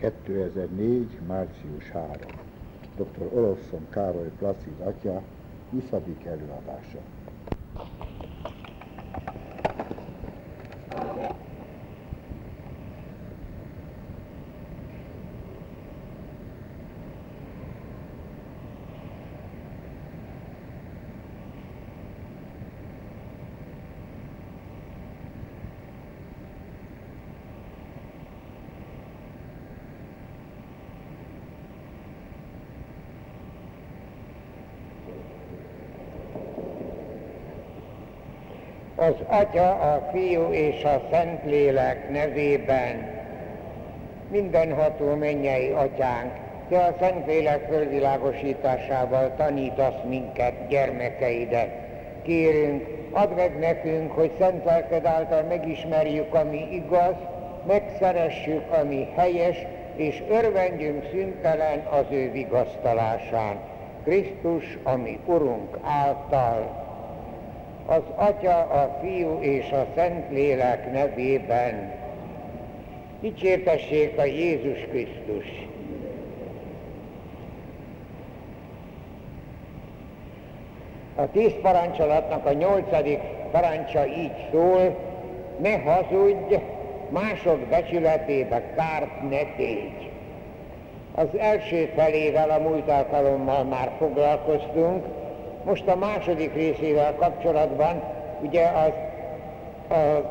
2004. március 3. Dr. Oloszon Károly Placid atya, 20. előadása. az Atya, a Fiú és a Szentlélek nevében. Mindenható mennyei Atyánk, Te a Szentlélek fölvilágosításával tanítasz minket, gyermekeidet. Kérünk, add meg nekünk, hogy szent lelked által megismerjük, ami igaz, megszeressük, ami helyes, és örvendjünk szüntelen az ő vigasztalásán. Krisztus, ami Urunk által az Atya, a Fiú és a Szentlélek nevében. Dicsértessék a Jézus Krisztus! A tíz parancsolatnak a nyolcadik parancsa így szól, ne hazudj, mások becsületébe kárt ne tégy. Az első felével a múlt alkalommal már foglalkoztunk, most a második részével kapcsolatban ugye az, az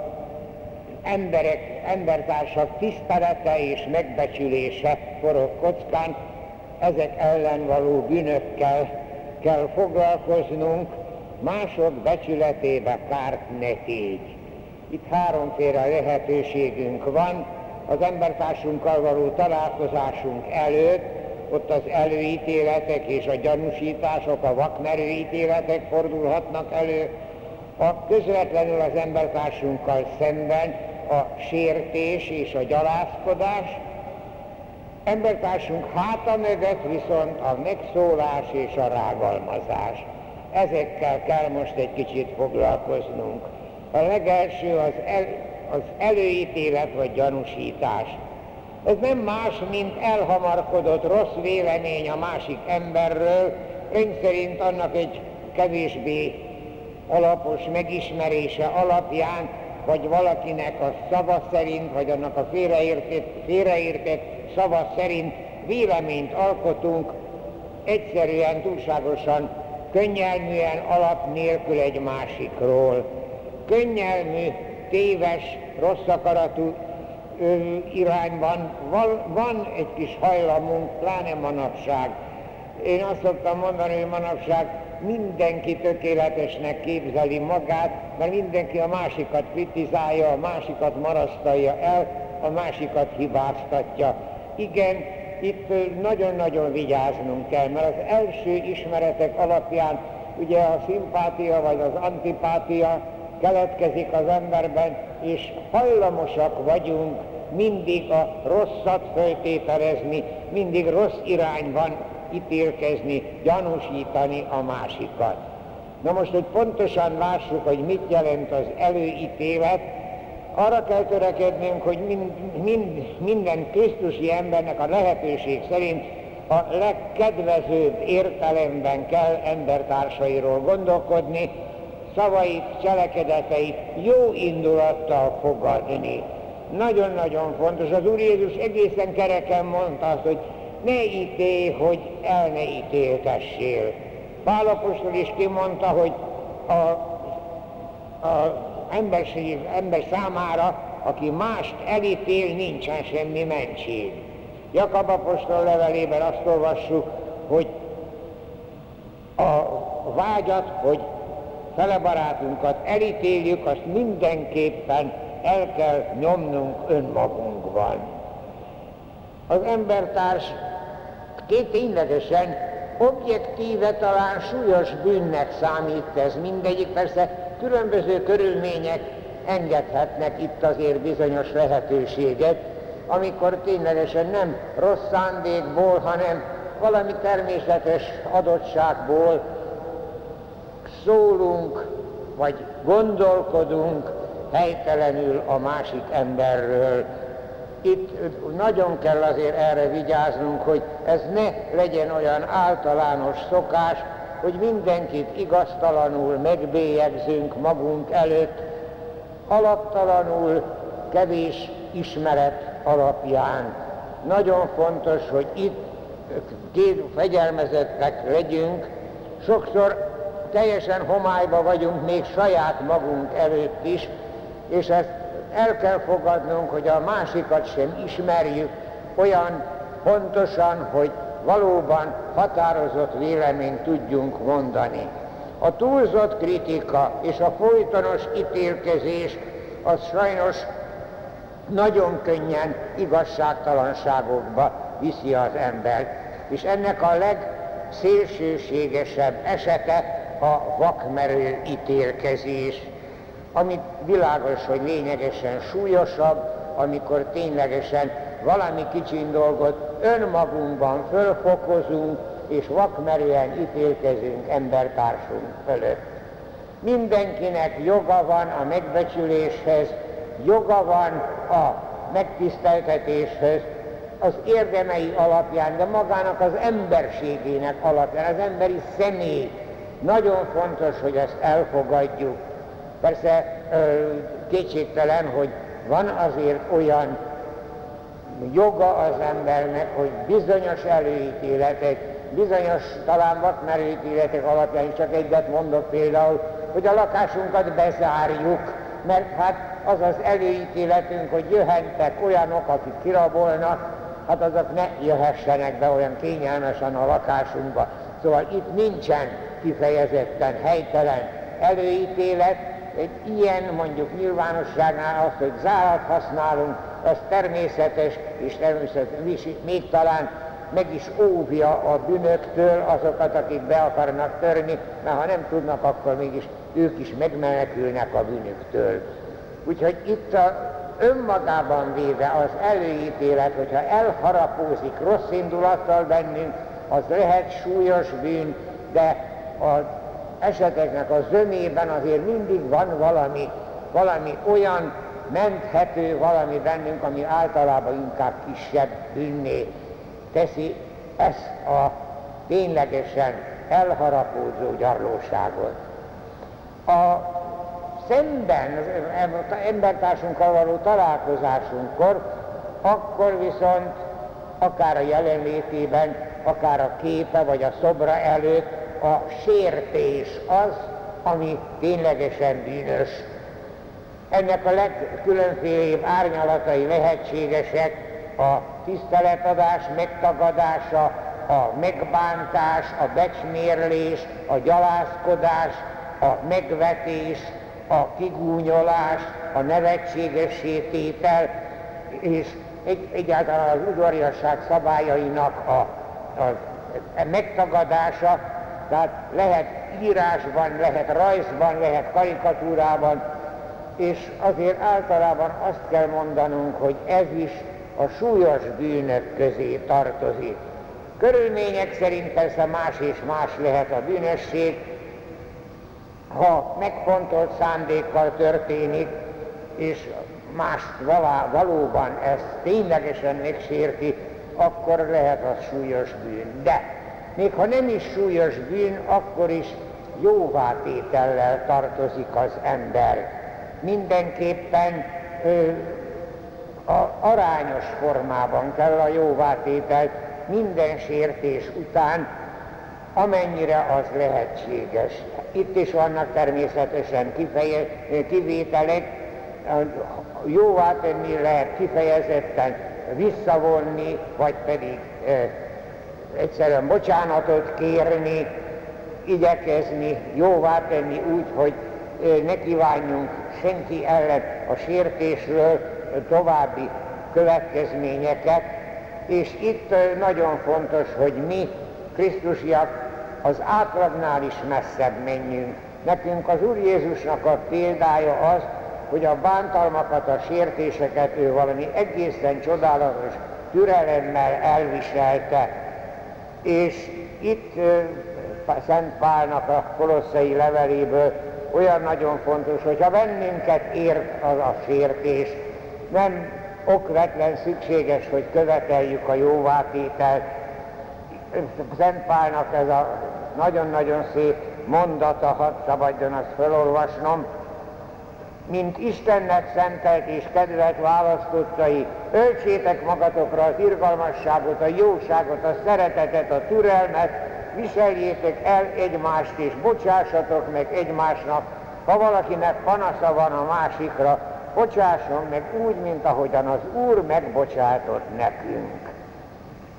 emberek, embertársak tisztelete és megbecsülése forog kockán, ezek ellen való bűnökkel kell foglalkoznunk, mások becsületébe kárt ne tégy. Itt háromféle lehetőségünk van, az embertársunkkal való találkozásunk előtt, ott az előítéletek és a gyanúsítások, a vakmerő ítéletek fordulhatnak elő, a közvetlenül az embertársunkkal szemben a sértés és a gyalázkodás, embertársunk háta mögött viszont a megszólás és a rágalmazás. Ezekkel kell most egy kicsit foglalkoznunk. A legelső az, el, az előítélet vagy gyanúsítás. Ez nem más, mint elhamarkodott rossz vélemény a másik emberről, rendszerint annak egy kevésbé alapos megismerése alapján, vagy valakinek a szava szerint, vagy annak a félreértett, félreértett szava szerint véleményt alkotunk, egyszerűen, túlságosan, könnyelműen alap nélkül egy másikról. Könnyelmű, téves, rossz akaratú irányban van, van egy kis hajlamunk, pláne manapság. Én azt szoktam mondani, hogy manapság mindenki tökéletesnek képzeli magát, mert mindenki a másikat kritizálja, a másikat marasztalja el, a másikat hibáztatja. Igen, itt nagyon-nagyon vigyáznunk kell, mert az első ismeretek alapján ugye a szimpátia vagy az antipátia keletkezik az emberben, és hajlamosak vagyunk mindig a rosszat föltételezni, mindig rossz irányban ítélkezni, gyanúsítani a másikat. Na most, hogy pontosan lássuk, hogy mit jelent az előítélet, arra kell törekednünk, hogy mind, mind, minden Krisztusi embernek a lehetőség szerint a legkedvezőbb értelemben kell embertársairól gondolkodni, szavait, cselekedeteit jó indulattal fogadni. Nagyon-nagyon fontos. Az Úr Jézus egészen kereken mondta azt, hogy ne ítélj, hogy el ne ítéltessél. Pálapostól is kimondta, hogy a, ember számára, aki mást elítél, nincsen semmi mentség. Jakab apostol levelében azt olvassuk, hogy a vágyat, hogy fele barátunkat elítéljük, azt mindenképpen el kell nyomnunk önmagunkban. Az embertárs ténylegesen objektíve talán súlyos bűnnek számít ez mindegyik, persze különböző körülmények engedhetnek itt azért bizonyos lehetőséget, amikor ténylegesen nem rossz szándékból, hanem valami természetes adottságból szólunk, vagy gondolkodunk helytelenül a másik emberről. itt nagyon kell azért erre vigyáznunk, hogy ez ne legyen olyan általános szokás, hogy mindenkit igaztalanul megbélyegzünk magunk előtt, alaptalanul, kevés ismeret alapján. Nagyon fontos, hogy itt fegyelmezettek legyünk, sokszor teljesen homályba vagyunk még saját magunk előtt is, és ezt el kell fogadnunk, hogy a másikat sem ismerjük olyan pontosan, hogy valóban határozott véleményt tudjunk mondani. A túlzott kritika és a folytonos ítélkezés az sajnos nagyon könnyen igazságtalanságokba viszi az embert. És ennek a legszélsőségesebb esete a vakmerő ítélkezés, ami világos, hogy lényegesen súlyosabb, amikor ténylegesen valami kicsin dolgot önmagunkban fölfokozunk, és vakmerően ítélkezünk embertársunk fölött. Mindenkinek joga van a megbecsüléshez, joga van a megtiszteltetéshez, az érdemei alapján, de magának az emberségének alapján, az emberi személy. Nagyon fontos, hogy ezt elfogadjuk. Persze kétségtelen, hogy van azért olyan joga az embernek, hogy bizonyos előítéletek, bizonyos talán vakmerőítéletek alapján csak egyet mondok például, hogy a lakásunkat bezárjuk, mert hát az az előítéletünk, hogy jöhentek olyanok, akik kirabolnak, hát azok ne jöhessenek be olyan kényelmesen a lakásunkba. Szóval itt nincsen kifejezetten helytelen előítélet, egy ilyen mondjuk nyilvánosságnál az, hogy zárat használunk, az természetes, és természetesen még talán meg is óvja a bűnöktől azokat, akik be akarnak törni, mert ha nem tudnak, akkor mégis ők is megmenekülnek a bűnöktől. Úgyhogy itt a önmagában véve az előítélet, hogyha elharapózik rossz indulattal bennünk, az lehet súlyos bűn, de az eseteknek a zömében azért mindig van valami, valami olyan menthető valami bennünk, ami általában inkább kisebb bűnné teszi ezt a ténylegesen elharapózó gyarlóságot. A szemben az embertársunkkal való találkozásunkkor, akkor viszont akár a jelenlétében, akár a képe vagy a szobra előtt a sértés az, ami ténylegesen bűnös. Ennek a legkülönfélébb árnyalatai lehetségesek a tiszteletadás megtagadása, a megbántás, a becsmérlés, a gyalázkodás, a megvetés, a kigúnyolás, a nevetséges tétel, és egy, egyáltalán az udvariasság szabályainak a, a megtagadása, tehát lehet írásban, lehet rajzban, lehet karikatúrában, és azért általában azt kell mondanunk, hogy ez is a súlyos bűnök közé tartozik. Körülmények szerint persze más és más lehet a bűnösség, ha megfontolt szándékkal történik, és más valá, valóban ez ténylegesen megsérti, akkor lehet az súlyos bűn. De még ha nem is súlyos bűn, akkor is jóvátétellel tartozik az ember. Mindenképpen ö, a arányos formában kell a jóvátételt minden sértés után, amennyire az lehetséges. Itt is vannak természetesen kifeje, kivételek, jóvá tenni lehet kifejezetten visszavonni, vagy pedig egyszerűen bocsánatot kérni, igyekezni, jóvá tenni úgy, hogy ne kívánjunk senki ellen a sértésről további következményeket, és itt nagyon fontos, hogy mi, Krisztusiak, az átlagnál is messzebb menjünk. Nekünk az Úr Jézusnak a példája az, hogy a bántalmakat, a sértéseket ő valami egészen csodálatos türelemmel elviselte. És itt Szent Pálnak a kolosszai leveléből olyan nagyon fontos, hogy ha bennünket ért az a sértés, nem okvetlen szükséges, hogy követeljük a jóvátételt. Szent Pálnak ez a nagyon-nagyon szép mondata, hadd szabadjon azt felolvasnom, mint Istennek szentelt és kedvelt választottai, öltsétek magatokra az irgalmasságot, a jóságot, a szeretetet, a türelmet, viseljétek el egymást és bocsássatok meg egymásnak, ha valakinek panasza van a másikra, bocsásson meg úgy, mint ahogyan az Úr megbocsátott nekünk.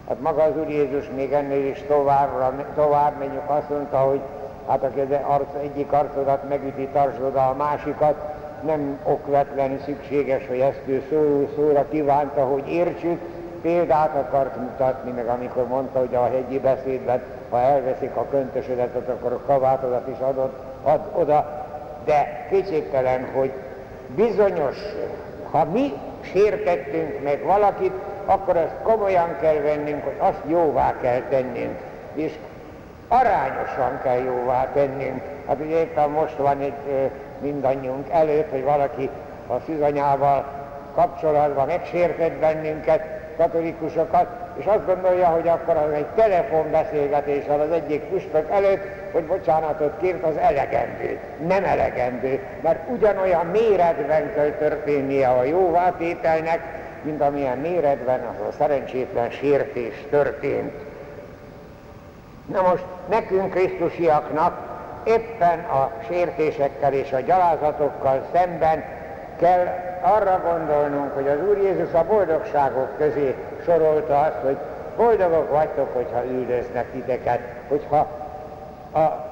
Hát maga az Úr Jézus még ennél is tovább, tovább megyünk, azt mondta, hogy hát aki az arc, egyik arcodat megüti, tartsd oda a másikat, nem okvetlen szükséges, hogy ezt ő szó, szóra kívánta, hogy értsük, példát akart mutatni, meg amikor mondta, hogy a hegyi beszédben, ha elveszik a köntösödet, akkor a kabátodat is adod, ad oda, de kétségtelen, hogy bizonyos, ha mi sértettünk meg valakit, akkor azt komolyan kell vennünk, hogy azt jóvá kell tennünk, és arányosan kell jóvá tennünk. Hát ugye éppen most van egy mindannyiunk előtt, hogy valaki a szűzanyával kapcsolatban megsértett bennünket, katolikusokat, és azt gondolja, hogy akkor az egy telefonbeszélgetés van az egyik püspök előtt, hogy bocsánatot kért, az elegendő. Nem elegendő, mert ugyanolyan méretben kell történnie a jóvátételnek, mint amilyen méretben az a szerencsétlen sértés történt. Na most nekünk Krisztusiaknak éppen a sértésekkel és a gyalázatokkal szemben kell arra gondolnunk, hogy az Úr Jézus a boldogságok közé sorolta azt, hogy boldogok vagytok, hogyha üldöznek titeket, hogyha a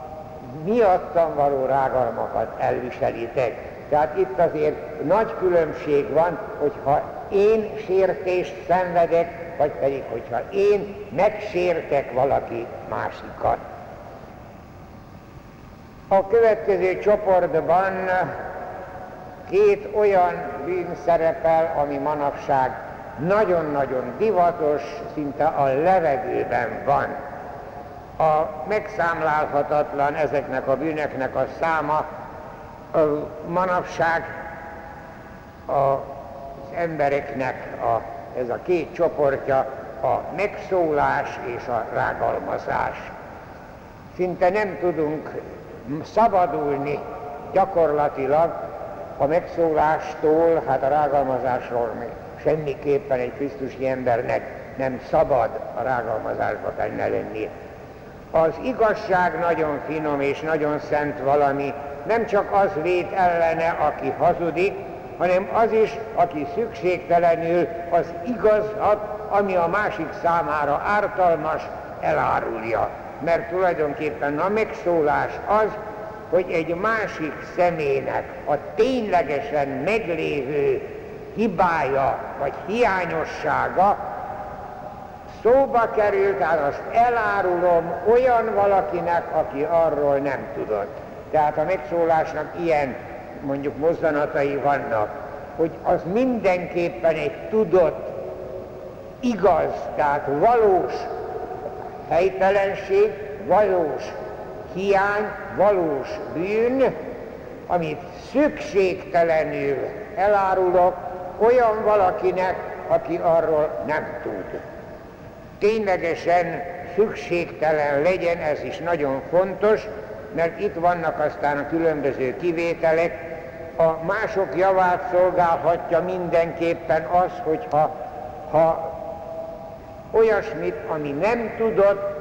miattam való rágalmakat elviselitek. Tehát itt azért nagy különbség van, hogyha én sértést szenvedek, vagy pedig, hogyha én megsértek valaki másikat. A következő csoportban két olyan bűn szerepel, ami manapság nagyon-nagyon divatos, szinte a levegőben van. A megszámlálhatatlan ezeknek a bűneknek a száma a manapság az embereknek a, ez a két csoportja, a megszólás és a rágalmazás. Szinte nem tudunk szabadulni gyakorlatilag a megszólástól, hát a rágalmazásról még semmiképpen egy Krisztusi embernek nem szabad a rágalmazásba benne lennie. Az igazság nagyon finom és nagyon szent valami, nem csak az véd ellene, aki hazudik, hanem az is, aki szükségtelenül az igazat, ami a másik számára ártalmas, elárulja mert tulajdonképpen a megszólás az, hogy egy másik személynek a ténylegesen meglévő hibája vagy hiányossága szóba kerül, tehát azt elárulom olyan valakinek, aki arról nem tudott. Tehát a megszólásnak ilyen mondjuk mozzanatai vannak, hogy az mindenképpen egy tudott, igaz, tehát valós helytelenség, valós hiány, valós bűn, amit szükségtelenül elárulok olyan valakinek, aki arról nem tud. Ténylegesen szükségtelen legyen, ez is nagyon fontos, mert itt vannak aztán a különböző kivételek. A mások javát szolgálhatja mindenképpen az, hogyha ha olyasmit, ami nem tudott,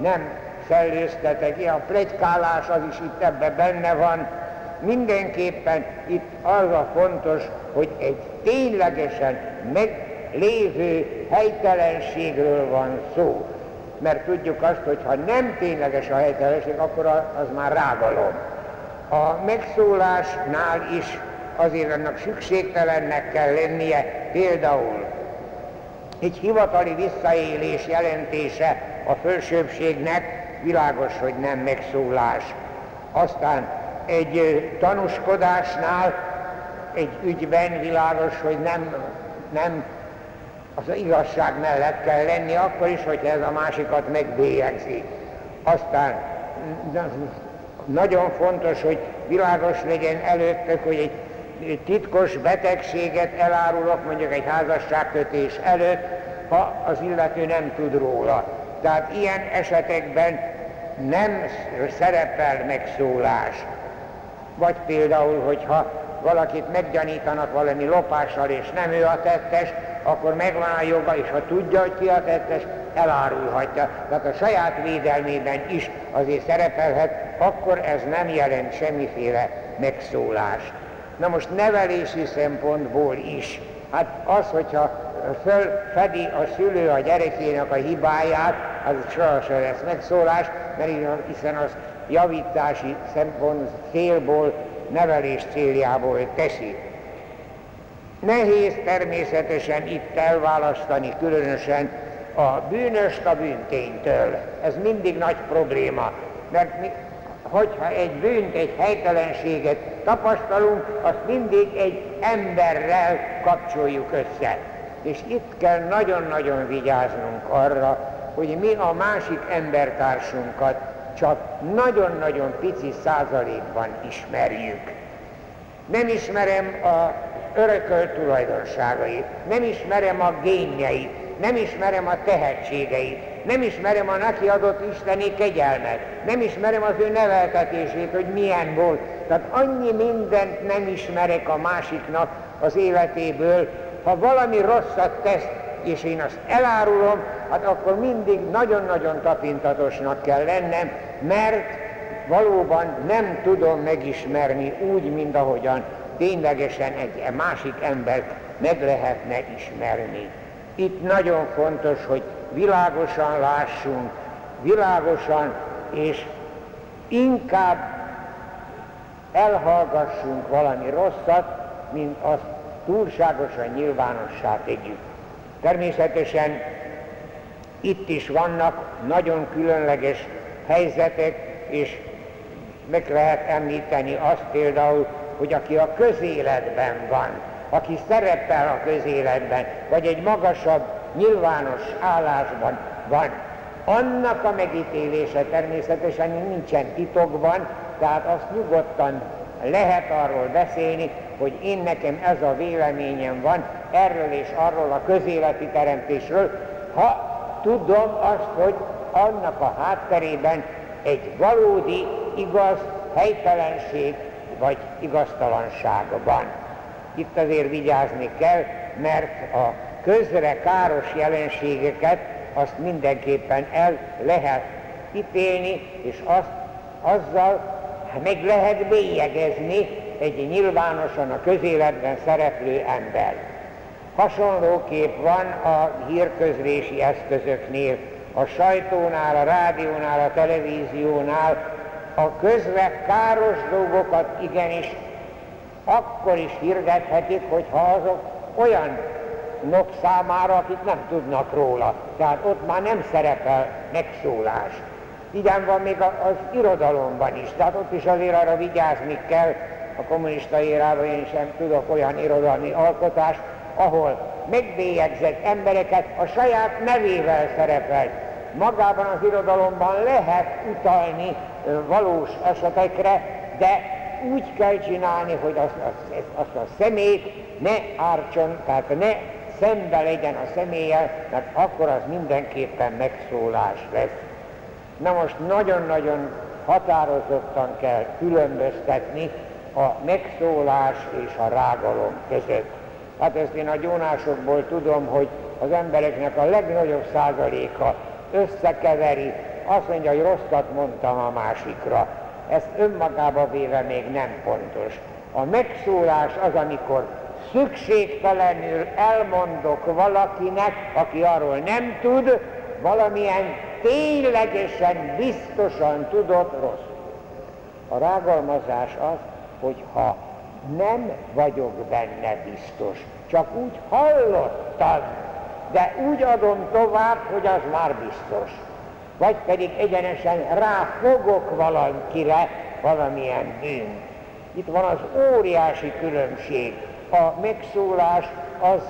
nem szellőztetek. A plegykálás az is itt ebbe benne van. Mindenképpen itt az a fontos, hogy egy ténylegesen meglévő helytelenségről van szó. Mert tudjuk azt, hogy ha nem tényleges a helytelenség, akkor az már rágalom. A megszólásnál is azért annak szükségtelennek kell lennie, például egy hivatali visszaélés jelentése a fölsőbbségnek világos, hogy nem megszólás. Aztán egy tanúskodásnál, egy ügyben világos, hogy nem, nem az igazság mellett kell lenni, akkor is, hogyha ez a másikat megbélyegzi. Aztán nagyon fontos, hogy világos legyen előttök, hogy egy titkos betegséget elárulok mondjuk egy házasságkötés előtt, ha az illető nem tud róla. Tehát ilyen esetekben nem szerepel megszólás. Vagy például, hogyha valakit meggyanítanak valami lopással, és nem ő a tettes, akkor megvan a joga, és ha tudja, hogy ki a tettes, elárulhatja. Tehát a saját védelmében is azért szerepelhet, akkor ez nem jelent semmiféle megszólást. Na most nevelési szempontból is. Hát az, hogyha fölfedi a szülő a gyerekének a hibáját, az sohasem lesz megszólás, mert hiszen az javítási szempont célból, nevelés céljából teszi. Nehéz természetesen itt elválasztani különösen a bűnöst a bűnténytől. Ez mindig nagy probléma, mert mi, hogyha egy bűnt, egy helytelenséget tapasztalunk, azt mindig egy emberrel kapcsoljuk össze. És itt kell nagyon-nagyon vigyáznunk arra, hogy mi a másik embertársunkat csak nagyon-nagyon pici százalékban ismerjük. Nem ismerem a örökölt tulajdonságait, nem ismerem a génjeit, nem ismerem a tehetségeit, nem ismerem a neki adott isteni kegyelmet, nem ismerem az ő neveltetését, hogy milyen volt. Tehát annyi mindent nem ismerek a másiknak az életéből, ha valami rosszat tesz, és én azt elárulom, hát akkor mindig nagyon-nagyon tapintatosnak kell lennem, mert valóban nem tudom megismerni úgy, mint ahogyan ténylegesen egy másik embert meg lehetne ismerni. Itt nagyon fontos, hogy világosan lássunk, világosan és inkább elhallgassunk valami rosszat, mint azt túlságosan nyilvánossá tegyük. Természetesen itt is vannak nagyon különleges helyzetek, és meg lehet említeni azt például, hogy aki a közéletben van, aki szerepel a közéletben, vagy egy magasabb, nyilvános állásban van, annak a megítélése természetesen nincsen titokban, tehát azt nyugodtan lehet arról beszélni, hogy én nekem ez a véleményem van erről és arról a közéleti teremtésről, ha tudom azt, hogy annak a hátterében egy valódi, igaz, helytelenség vagy igaztalanság van. Itt azért vigyázni kell, mert a közre káros jelenségeket azt mindenképpen el lehet ítélni, és azt azzal meg lehet bélyegezni egy nyilvánosan a közéletben szereplő ember. Hasonlóképp van a hírközlési eszközöknél, a sajtónál, a rádiónál, a televíziónál, a közre káros dolgokat igenis akkor is hirdethetik, hogyha azok olyan nok számára, akik nem tudnak róla. Tehát ott már nem szerepel megszólás. Igen van még az irodalomban is, tehát ott is azért arra vigyázni kell, a kommunista érában én sem tudok olyan irodalmi alkotást, ahol megbélyegzett embereket a saját nevével szerepel. Magában az irodalomban lehet utalni valós esetekre, de úgy kell csinálni, hogy azt, azt, azt a szemét ne ártson, tehát ne szembe legyen a személlyel, mert akkor az mindenképpen megszólás lesz. Na most nagyon-nagyon határozottan kell különböztetni a megszólás és a rágalom között. Hát ezt én a gyónásokból tudom, hogy az embereknek a legnagyobb százaléka összekeveri, azt mondja, hogy rosszat mondtam a másikra. Ez önmagába véve még nem pontos. A megszólás az, amikor szükségtelenül elmondok valakinek, aki arról nem tud, valamilyen ténylegesen, biztosan tudott rossz. A rágalmazás az, hogy ha nem vagyok benne biztos, csak úgy hallottam, de úgy adom tovább, hogy az már biztos. Vagy pedig egyenesen ráfogok valakire valamilyen bűn. Itt van az óriási különbség. A megszólás az,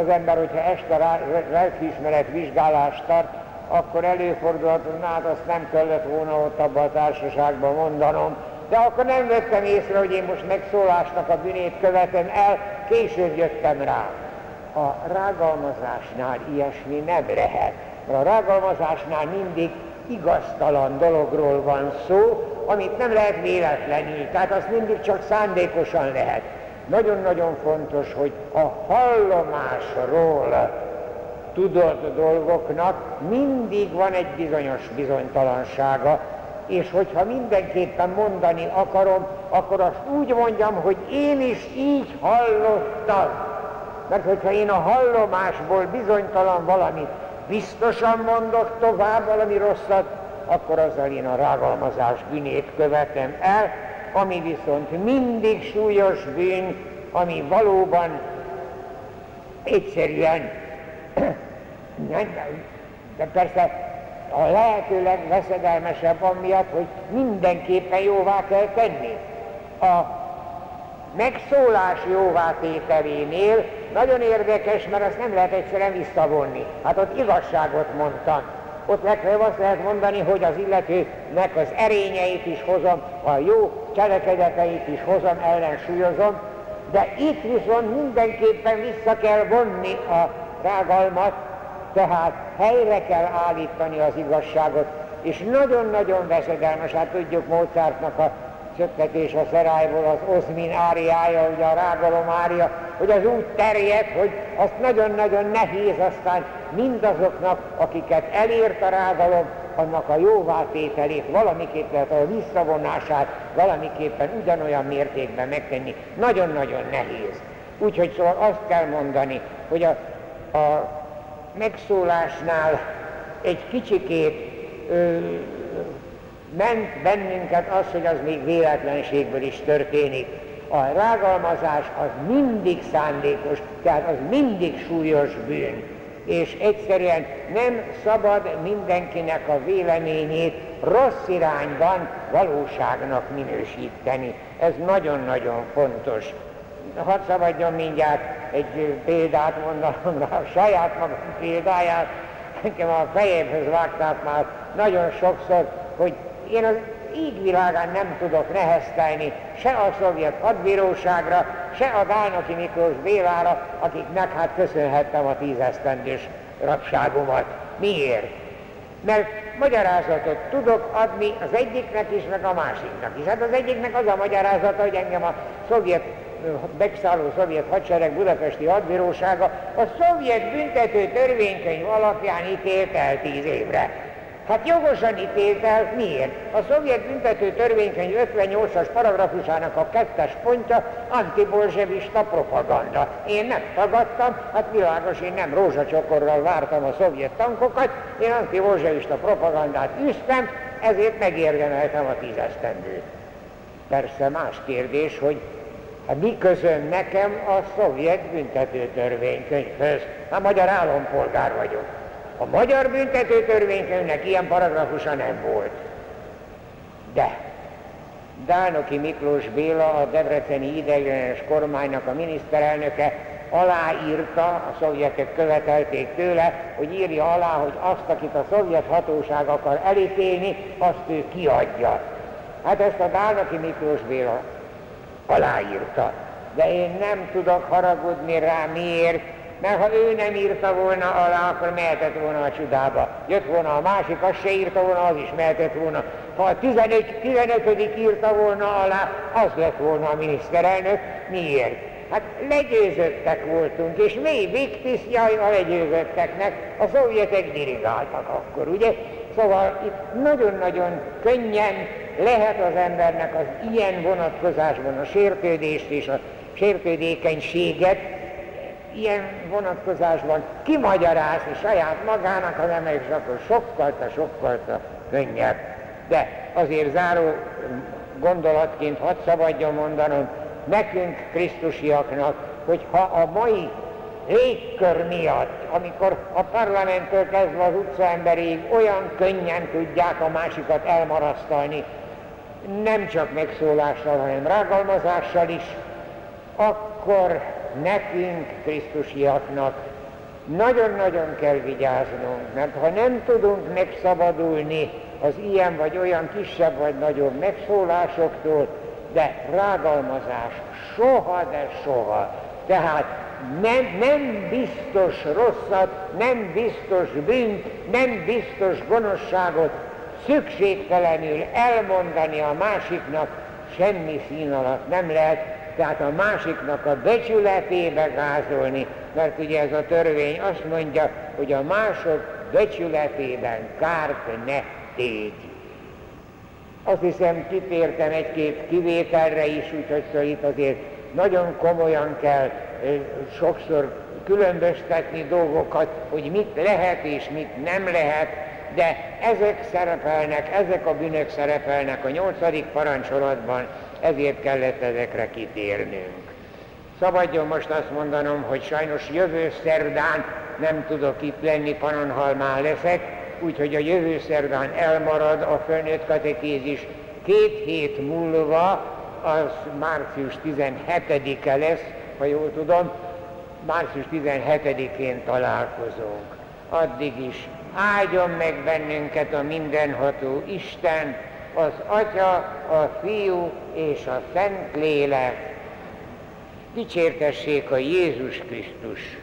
az ember, hogyha este lelkiismeret vizsgálást tart, akkor előfordulhat, hogy hát azt nem kellett volna ott abban a társaságban mondanom, De akkor nem vettem észre, hogy én most megszólásnak a bűnét követem el, később jöttem rá. A rágalmazásnál ilyesmi nem lehet. Mert a rágalmazásnál mindig igaztalan dologról van szó, amit nem lehet véletlenül, tehát azt mindig csak szándékosan lehet. Nagyon-nagyon fontos, hogy a hallomásról tudott dolgoknak mindig van egy bizonyos bizonytalansága, és hogyha mindenképpen mondani akarom, akkor azt úgy mondjam, hogy én is így hallottam. Mert hogyha én a hallomásból bizonytalan valamit biztosan mondok tovább valami rosszat, akkor azzal én a rágalmazás bűnét követem el, ami viszont mindig súlyos bűn, ami valóban egyszerűen, de persze a lehető legveszedelmesebb amiatt, hogy mindenképpen jóvá kell tenni. A megszólás jóvátételénél nagyon érdekes, mert azt nem lehet egyszerűen visszavonni. Hát ott igazságot mondtam. Ott legfeljebb azt lehet mondani, hogy az illetőnek az erényeit is hozom, a jó cselekedeteit is hozom, ellensúlyozom, de itt viszont mindenképpen vissza kell vonni a rágalmat, tehát helyre kell állítani az igazságot, és nagyon-nagyon veszedelmes, hát tudjuk Mozartnak a csöppetés a szerályból, az Oszmin áriája, ugye a rágalom ária, hogy az úgy terjed, hogy azt nagyon-nagyon nehéz aztán mindazoknak, akiket elért a rágalom, annak a jóvátételét, valamiképpen, a visszavonását valamiképpen ugyanolyan mértékben megtenni. Nagyon-nagyon nehéz. Úgyhogy szóval azt kell mondani, hogy a, a megszólásnál egy kicsikét ö, ment bennünket az, hogy az még véletlenségből is történik. A rágalmazás az mindig szándékos, tehát az mindig súlyos bűn. És egyszerűen nem szabad mindenkinek a véleményét rossz irányban valóságnak minősíteni. Ez nagyon-nagyon fontos. Hadd szabadjon mindjárt egy példát mondanom a saját magam példáját. Nekem a fejemhez vágták már nagyon sokszor, hogy én az égvilágán nem tudok neheztelni se a szovjet hadbíróságra, se a Dálnoki Miklós Bélára, akiknek hát köszönhettem a tízesztendős rabságomat. Miért? Mert magyarázatot tudok adni az egyiknek is, meg a másiknak is. Hát az egyiknek az a magyarázata, hogy engem a szovjet megszálló szovjet hadsereg budapesti hadbírósága a szovjet büntető törvénykönyv alapján ítélt el tíz évre. Hát jogosan ítélt el, miért? A szovjet büntető törvénykönyv 58-as paragrafusának a kettes pontja antibolzsevista propaganda. Én nem tagadtam, hát világos, én nem rózsacsokorral vártam a szovjet tankokat, én antibolzsevista propagandát üztem, ezért megérdemeltem a tízesztendőt. Persze más kérdés, hogy Hát mi közön nekem a szovjet büntető törvénykönyvhöz? Hát magyar állampolgár vagyok. A magyar büntető törvénykönyvnek ilyen paragrafusa nem volt. De Dálnoki Miklós Béla, a Debreceni ideiglenes kormánynak a miniszterelnöke aláírta, a szovjetek követelték tőle, hogy írja alá, hogy azt, akit a szovjet hatóság akar elítélni, azt ő kiadja. Hát ezt a Dálnoki Miklós Béla aláírta. De én nem tudok haragudni rá, miért? Mert ha ő nem írta volna alá, akkor mehetett volna a csodába. Jött volna a másik, az se írta volna, az is mehetett volna. Ha a 11, 15. írta volna alá, az lett volna a miniszterelnök. Miért? Hát legyőzöttek voltunk, és mi viktisztjai a legyőzötteknek, a szovjetek dirigáltak akkor, ugye? Szóval itt nagyon-nagyon könnyen lehet az embernek az ilyen vonatkozásban a sértődést és a sértődékenységet ilyen vonatkozásban kimagyarázni saját magának ember, és akkor sokkal, sokkal könnyebb. De azért záró gondolatként hadd szabadjon mondanom, nekünk, Krisztusiaknak, hogy ha a mai légkör miatt, amikor a parlamenttől kezdve az utcaemberig olyan könnyen tudják a másikat elmarasztalni, nem csak megszólással, hanem rágalmazással is, akkor nekünk, Krisztusiaknak nagyon-nagyon kell vigyáznunk, mert ha nem tudunk megszabadulni az ilyen vagy olyan kisebb vagy nagyobb megszólásoktól, de rágalmazás soha, de soha. Tehát nem, nem biztos rosszat, nem biztos bűnt, nem biztos gonoszságot szükségtelenül elmondani a másiknak, semmi szín alatt nem lehet, tehát a másiknak a becsületébe gázolni, mert ugye ez a törvény azt mondja, hogy a mások becsületében kárt ne tégy. Azt hiszem, kitértem egy-két kivételre is, úgyhogy szóval itt azért nagyon komolyan kell sokszor különböztetni dolgokat, hogy mit lehet és mit nem lehet, de ezek szerepelnek, ezek a bűnök szerepelnek a nyolcadik parancsolatban, ezért kellett ezekre kitérnünk. Szabadjon most azt mondanom, hogy sajnos jövő szerdán nem tudok itt lenni, Panonhalmán leszek, úgyhogy a jövő szerdán elmarad a fölnőtt katekézis. Két hét múlva, az március 17-e lesz, ha jól tudom, március 17-én találkozunk. Addig is áldjon meg bennünket a mindenható Isten, az Atya, a Fiú és a Szent Lélek. Dicsértessék a Jézus Krisztus!